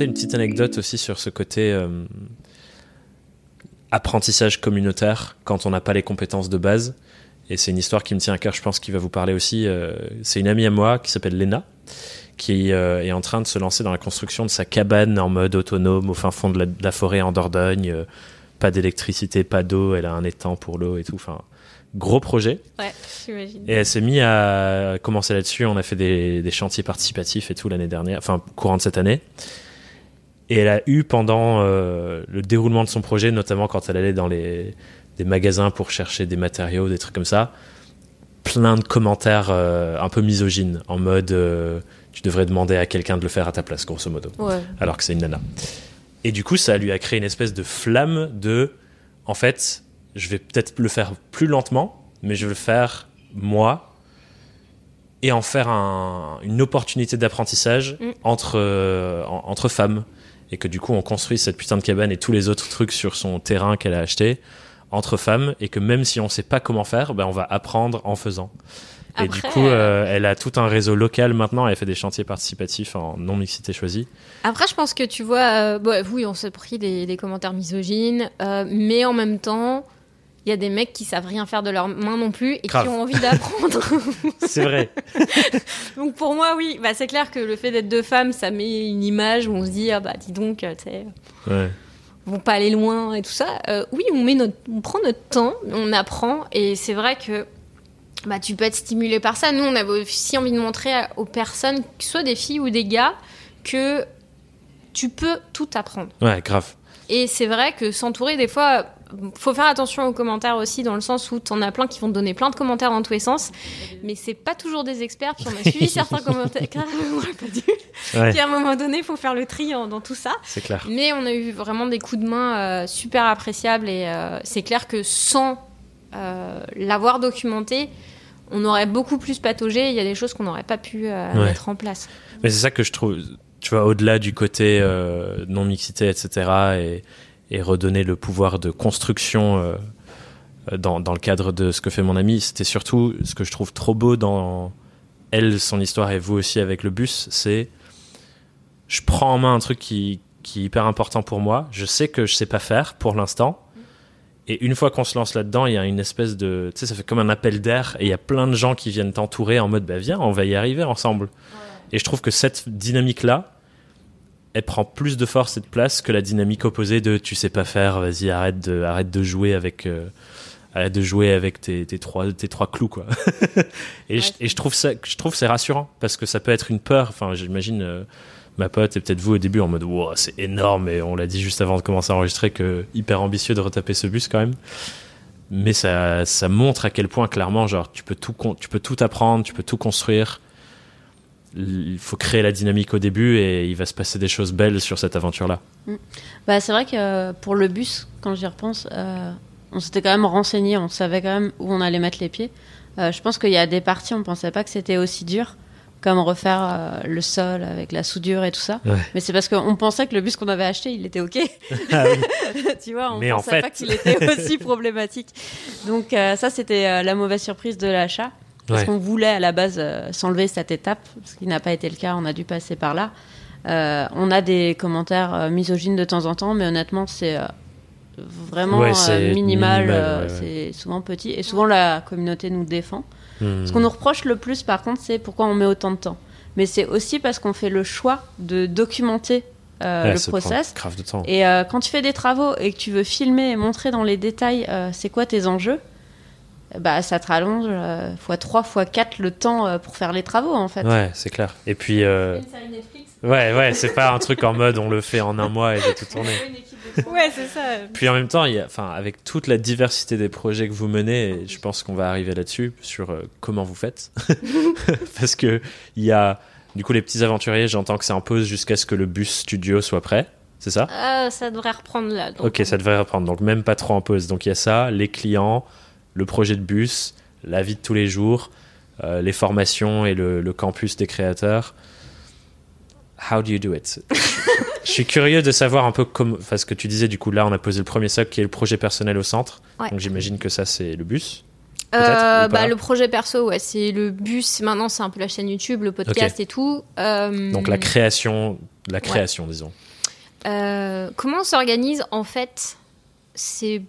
une petite anecdote aussi sur ce côté euh, apprentissage communautaire quand on n'a pas les compétences de base. Et c'est une histoire qui me tient à cœur, je pense, qui va vous parler aussi. Euh, c'est une amie à moi qui s'appelle Lena, qui euh, est en train de se lancer dans la construction de sa cabane en mode autonome au fin fond de la, forêt en Dordogne. Pas d'électricité, pas d'eau, elle a un étang pour l'eau et tout. Enfin, gros projet. Ouais, j'imagine. Et elle s'est mise à commencer là-dessus. On a fait des, des chantiers participatifs et tout l'année dernière, enfin, courant de cette année. Et elle a eu pendant le déroulement de son projet, notamment quand elle allait dans les, des magasins pour chercher des matériaux, des trucs comme ça, plein de commentaires euh, un peu misogynes, en mode euh, tu devrais demander à quelqu'un de le faire à ta place, grosso modo, alors que c'est une nana. Et du coup, ça lui a créé une espèce de flamme de, en fait, je vais peut-être le faire plus lentement, mais je vais le faire moi et en faire une opportunité d'apprentissage mm. entre, euh, entre femmes. Et que du coup, on construit cette putain de cabane et tous les autres trucs sur son terrain qu'elle a acheté entre femmes et que même si on sait pas comment faire, ben on va apprendre en faisant. et du coup, euh, elle a tout un réseau local maintenant. Elle fait des chantiers participatifs en non mixité choisie. Après, je pense que tu vois, euh, oui, on s'est pris des, commentaires misogynes, euh, mais en même temps, il y a des mecs qui savent rien faire de leurs mains non plus et qui ont envie d'apprendre. c'est vrai. donc pour moi, oui, bah, c'est clair que le fait d'être deux femmes, ça met une image où on se dit, ah bah dis donc, tu sais. Ouais vont pas aller loin et tout ça. Euh, oui, on, met notre, on prend notre temps, on apprend, et c'est vrai que bah, tu peux être stimulé par ça. Nous, on avait aussi envie de montrer aux personnes, que ce soit des filles ou des gars, que tu peux tout apprendre. Ouais, grave. Et c'est vrai que s'entourer, des fois, faut faire attention aux commentaires aussi, dans le sens où t'en as plein qui vont te donner plein de commentaires dans tous les sens, mais c'est pas toujours des experts. Puis on a suivi certains commentaires, on pas dû. Puis à un moment donné, il faut faire le tri dans tout ça. C'est clair. Mais on a eu vraiment des coups de main euh, super appréciables et euh, c'est clair que sans euh, l'avoir documenté, on aurait beaucoup plus pataugé. Il y a des choses qu'on n'aurait pas pu mettre en place. Mais c'est ça que je trouve, tu vois, au-delà du côté non mixité, etc. et et redonner le pouvoir de construction euh, dans, dans, le cadre de ce que fait mon ami. C'était surtout ce que je trouve trop beau dans elle, son histoire et vous aussi avec le bus, c'est je prends en main un truc qui, qui est hyper important pour moi. Je sais que je sais pas faire pour l'instant. Et une fois qu'on se lance là-dedans, il y a une espèce de, tu sais, ça fait comme un appel d'air et il y a plein de gens qui viennent t'entourer en mode, bah viens, on va y arriver ensemble. Et je trouve que cette dynamique-là, elle prend plus de force et de place que la dynamique opposée de tu sais pas faire, vas-y arrête de arrête de jouer avec euh, arrête de jouer avec tes, tes trois tes trois clous quoi. et, je, et, je, trouve ça je trouve c'est rassurant parce que ça peut être une peur. Enfin j'imagine euh, ma pote et peut-être vous au début en mode wow, c'est énorme et on l'a dit juste avant de commencer à enregistrer que hyper ambitieux de retaper ce bus quand même. Mais ça ça montre à quel point clairement genre tu peux tout tu peux tout apprendre, tu peux tout construire il faut créer la dynamique au début et il va se passer des choses belles sur cette aventure-là. Mm. Bah, c'est vrai que euh, pour le bus, quand j'y repense, euh, on s'était quand même renseigné, on savait quand même où on allait mettre les pieds. Euh, je pense qu'il y a des parties, on ne pensait pas que c'était aussi dur, comme refaire le sol avec la soudure et tout ça. Mais c'est parce qu'on pensait que le bus qu'on avait acheté, il était OK. Ah tu vois, on ne pensait pas qu'il était aussi problématique. Donc ça, c'était la mauvaise surprise de l'achat. Parce qu'on voulait à la base euh, s'enlever cette étape, ce qui n'a pas été le cas, on a dû passer par là. Euh, on a des commentaires euh, misogynes de temps en temps, mais honnêtement, c'est vraiment minimal, c'est souvent petit. Et souvent, la communauté nous défend. Ce qu'on hmm. nous reproche le plus, par contre, c'est pourquoi on met autant de temps. Mais c'est aussi parce qu'on fait le choix de documenter le process. De temps. Et quand tu fais des travaux et que tu veux filmer et montrer dans les détails c'est quoi tes enjeux, bah, ça te rallonge euh, fois 3, fois 4 le temps euh, pour faire les travaux en fait. Ouais, c'est clair. Et puis. Euh... Ouais, ouais, c'est pas un truc en mode on le fait en un mois et j'ai tout tourné. ouais, c'est ça. Puis en même temps, il y a, enfin, avec toute la diversité des projets que vous menez, je pense qu'on va arriver là-dessus sur euh, comment vous faites. Parce que il y a. Du coup, les petits aventuriers, j'entends que c'est en pause jusqu'à ce que le bus studio soit prêt. C'est ça? Ça devrait reprendre là. Ok, ça devrait reprendre. Donc même pas trop en pause. Donc il y a ça, les clients, le projet de bus, la vie de tous les jours, euh, les formations et le, campus des créateurs. How do you do it? Je suis curieux de savoir un peu comme, parce que tu disais du coup là on a posé le premier socle qui est le projet personnel au centre. Donc j'imagine que ça c'est le bus. Euh, bah, le projet perso, ouais, c'est le bus. Maintenant, c'est un peu la chaîne YouTube, le podcast et tout. Euh, Donc la création, la création, disons. comment on s'organise En fait, c'est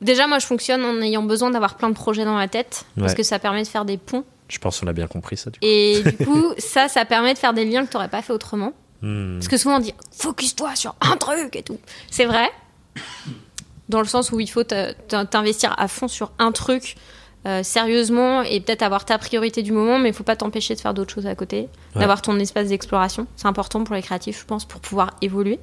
déjà moi je fonctionne en ayant besoin d'avoir plein de projets dans la tête parce que ça permet de faire des ponts. Je pense qu'on a bien compris ça. Du coup. Et du coup, ça, ça permet de faire des liens que tu n'aurais pas fait autrement. Hmm. Parce que souvent on dit focus-toi sur un truc et tout. C'est vrai, dans le sens où il faut t'investir à fond sur un truc euh, sérieusement et peut-être avoir ta priorité du moment, mais il faut pas t'empêcher de faire d'autres choses à côté, d'avoir ton espace d'exploration. C'est important pour les créatifs, je pense, pour pouvoir évoluer.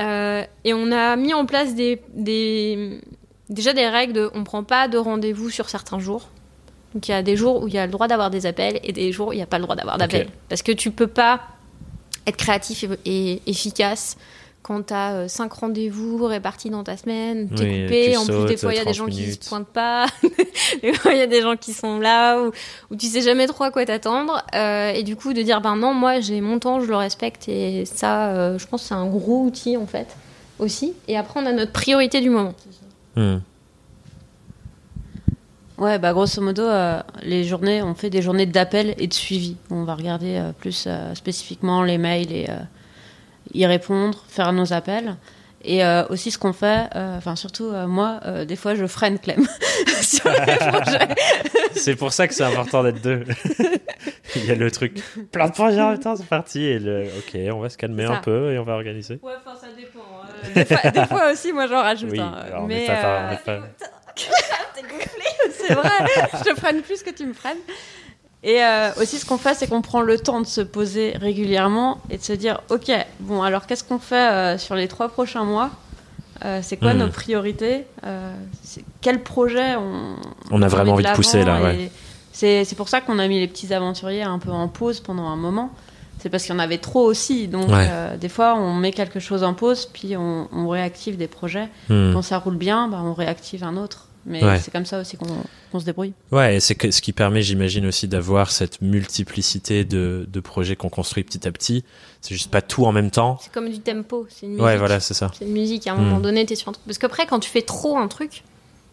Euh, et on a mis en place des, des, déjà des règles de on prend pas de rendez-vous sur certains jours. Donc il y a des jours où il y a le droit d'avoir des appels et des jours où il n'y a pas le droit d'avoir d'appels. Parce que tu peux pas être créatif et, efficace quand tu as 5 rendez-vous répartis dans ta semaine, t'es es coupé, en plus des fois il y a des gens qui se pointent pas, des fois il y a des gens qui sont là, ou, où tu sais jamais trop à quoi t'attendre, euh, et du coup de dire ben non, moi j'ai mon temps, je le respecte, et ça euh, je pense que c'est un gros outil en fait aussi, et après on a notre priorité du moment. Hmm. Ouais, bah grosso modo, euh, les journées, on fait des journées d'appel et de suivi. On va regarder euh, plus euh, spécifiquement les mails et y répondre, faire nos appels. Et aussi ce qu'on fait, enfin surtout moi, des fois je freine Clem sur les projets. c'est pour ça que c'est important d'être deux. Il y a le truc, plein de projets en même temps, c'est parti. Et le, ok, on va se calmer un peu et on va organiser. Ouais, enfin ça dépend. Des, fois, aussi, moi j'en rajoute. Oui, hein. mais, T'es gonflé, c'est vrai. je te freine plus que tu me freines. Et euh, aussi, ce qu'on fait, c'est qu'on prend le temps de se poser régulièrement et de se dire Ok, bon, alors qu'est-ce qu'on fait euh, sur les trois prochains mois? Euh, C'est quoi hmm. nos priorités? Quel projet on, on a vraiment envie de pousser là ouais. C'est pour ça qu'on a mis les petits aventuriers un peu en pause pendant un moment. C'est parce qu'il y en avait trop aussi. Donc, des fois, on met quelque chose en pause, puis on, réactive des projets. Hmm. Quand ça roule bien, bah, on réactive un autre. Mais c'est comme ça aussi qu'on se débrouille. Ouais, et c'est ce qui permet, j'imagine aussi, d'avoir cette multiplicité de, de projets qu'on construit petit à petit. C'est juste pas tout en même temps. C'est comme du tempo, c'est une musique. Ouais, voilà, c'est ça. C'est une musique, à un moment hmm. donné, t'es sur un truc. Parce qu'après, quand tu fais trop un truc,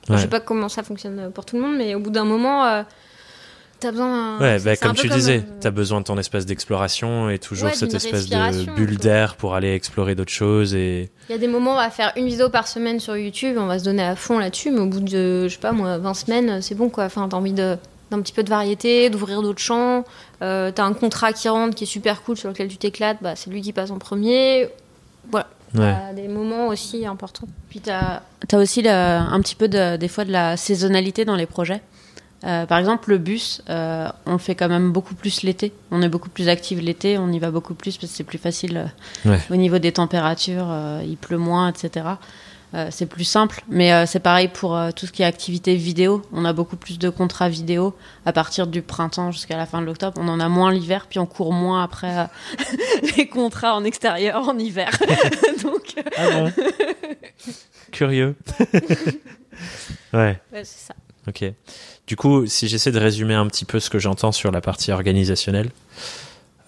je sais pas comment ça fonctionne pour tout le monde, mais au bout d'un moment, euh, T'as besoin Ouais, bah, comme tu disais, tu t'as besoin de ton espace d'exploration et toujours cette espèce de bulle d'air pour aller explorer d'autres choses. Et... Il y a des moments, on va faire une vidéo par semaine sur YouTube, on va se donner à fond là-dessus, mais au bout de, je sais pas moi, 20 semaines, c'est bon quoi. Enfin, t'as envie de d'un petit peu de variété, d'ouvrir d'autres champs. Euh, t'as un contrat qui rentre qui est super cool sur lequel tu t'éclates, bah, c'est lui qui passe en premier. Voilà. Ouais. des moments aussi importants. Puis t'as as aussi un petit peu de, des fois de la saisonnalité dans les projets. Euh, par exemple, le bus, euh, on fait quand même beaucoup plus l'été. On est beaucoup plus actif l'été, on y va beaucoup plus parce que c'est plus facile euh, au niveau des températures, il pleut moins, etc. c'est plus simple, mais c'est pareil pour tout ce qui est activité vidéo. On a beaucoup plus de contrats vidéo à partir du printemps jusqu'à la fin de l'octobre. On en a moins l'hiver, puis on court moins après les contrats en extérieur en hiver. Donc, ah bon Curieux. ouais. ouais c'est ça. Ok. Du coup, si j'essaie de résumer un petit peu ce que j'entends sur la partie organisationnelle,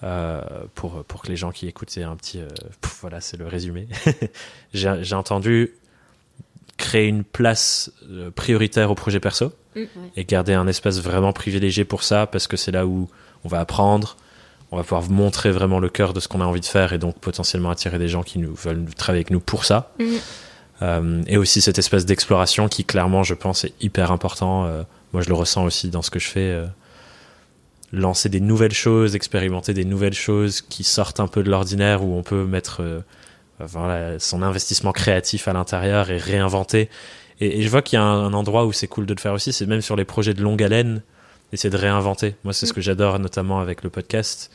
euh, pour, pour que les gens qui écoutent, c'est un petit. Euh, voilà, c'est le résumé. j'ai entendu créer une place euh, prioritaire au projet perso mm, et garder un espace vraiment privilégié pour ça parce que c'est là où on va apprendre, on va pouvoir montrer vraiment le cœur de ce qu'on a envie de faire et donc potentiellement attirer des gens qui nous veulent travailler avec nous pour ça. Mm. et aussi cet espace d'exploration qui clairement, je pense, est hyper important moi je le ressens aussi dans ce que je fais. Euh, lancer des nouvelles choses, expérimenter des nouvelles choses qui sortent un peu de l'ordinaire, où on peut mettre euh, voilà, son investissement créatif à l'intérieur et réinventer. Et, je vois qu'il y a un, endroit où c'est cool de le faire aussi, c'est même sur les projets de longue haleine, essayer de réinventer. Moi, c'est ce que j'adore, notamment avec le podcast.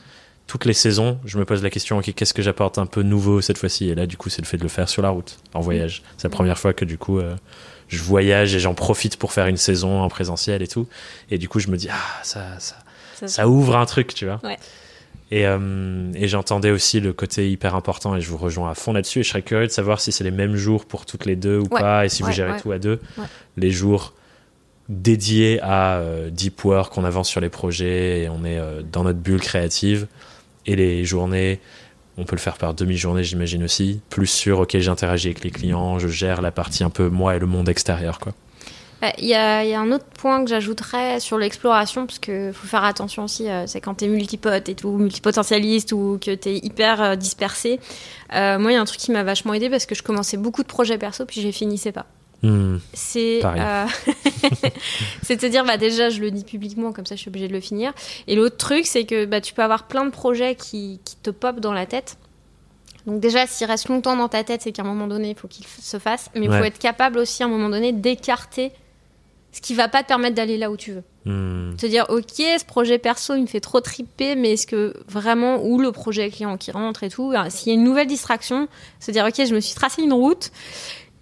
Toutes les saisons, je me pose la question, ok, qu'est-ce que j'apporte un peu nouveau cette fois-ci? Et là, du coup, c'est le fait de le faire sur la route, en voyage. C'est la première fois que, du coup, euh, je voyage et j'en profite pour faire une saison en présentiel et tout. Et du coup, je me dis, ah, ça, ça, ça, ouvre un truc, tu vois. Et, euh, et j'entendais aussi le côté hyper important et je vous rejoins à fond là-dessus. Et je serais curieux de savoir si c'est les mêmes jours pour toutes les deux ou pas et si vous gérez tout à deux. Les jours dédiés à euh, deep work, on avance sur les projets et on est euh, dans notre bulle créative et les journées on peut le faire par demi-journée, j'imagine aussi. Plus sur, ok, j'interagis avec les clients, je gère la partie un peu moi et le monde extérieur, quoi. bah, Il y, a, un autre point que j'ajouterais sur l'exploration, parce qu'il faut faire attention aussi, euh, c'est quand tu es multipote et tout, multipotentialiste ou que tu es hyper euh, dispersé. Moi, il y a un truc qui m'a vachement aidé parce que je commençais beaucoup de projets perso, puis je les finissais pas. Hmm. c'est c'est de se dire bah déjà je le dis publiquement comme ça je suis obligée de le finir et l'autre truc c'est que bah, tu peux avoir plein de projets qui, qui te popent dans la tête donc déjà, s'il reste longtemps dans ta tête, c'est qu'à un moment donné, il faut qu'il se fasse. Mais il faut être capable aussi, à un moment donné, d'écarter ce qui va pas te permettre d'aller là où tu veux. Hmm. Te dire, ok, ce projet perso, il me fait trop triper, mais est-ce que vraiment, ou le projet client qui rentre et tout, hein, s'il y a une nouvelle distraction, se dire, ok, je me suis tracé une route,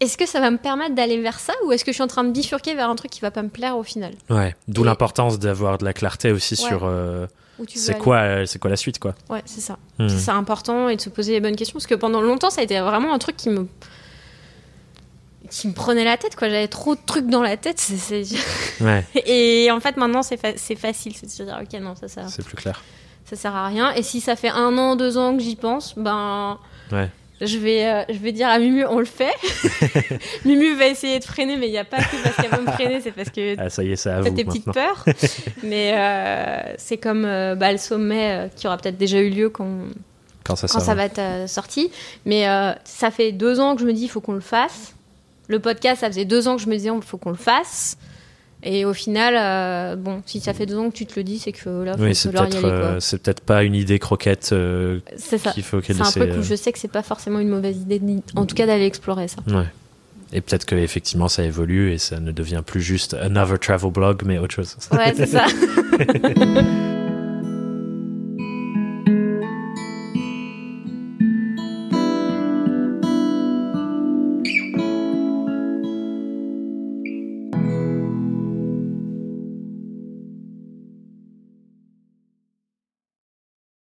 est-ce que ça va me permettre d'aller vers ça ou est-ce que je suis en train de bifurquer vers un truc qui va pas me plaire au final Ouais, d'où l'importance d'avoir de la clarté aussi sur euh, c'est quoi, euh, c'est quoi la suite, quoi. Ouais, c'est ça. Hmm. C'est important et de se poser les bonnes questions parce que pendant longtemps, ça a été vraiment un truc qui me qui me prenait la tête, quoi. J'avais trop de trucs dans la tête. c'est Ouais. et en fait, maintenant, c'est facile. C'est de se dire, ok, non, ça sert. C'est plus clair. Ça sert à rien. Et si ça fait un an, deux ans que j'y pense, ben. Ouais je vais, euh, je vais dire à Mumu, on le fait. Mumu va essayer de freiner, mais il n'y a pas que parce qu'elle va me freiner, c'est parce que ah, ça y est, ça a des petites peurs. mais euh, c'est comme euh, bah, le sommet qui aura peut-être déjà eu lieu quand, quand, ça, quand ça, va être sorti. Mais ça fait deux ans que je me dis, il faut qu'on le fasse. Le podcast, ça faisait deux ans que je me disais, il faut qu'on le fasse. Et au final, euh, bon, si ça fait deux ans que tu te le dis, c'est que là, faut oui, c'est peut-être, euh, c'est peut-être pas une idée croquette euh, qu'il faut qu'elle C'est un truc où je sais que c'est pas forcément une mauvaise idée, en tout cas d'aller explorer ça. Ouais. Et peut-être que effectivement ça évolue et ça ne devient plus juste another travel blog, mais autre chose. Ouais, c'est ça.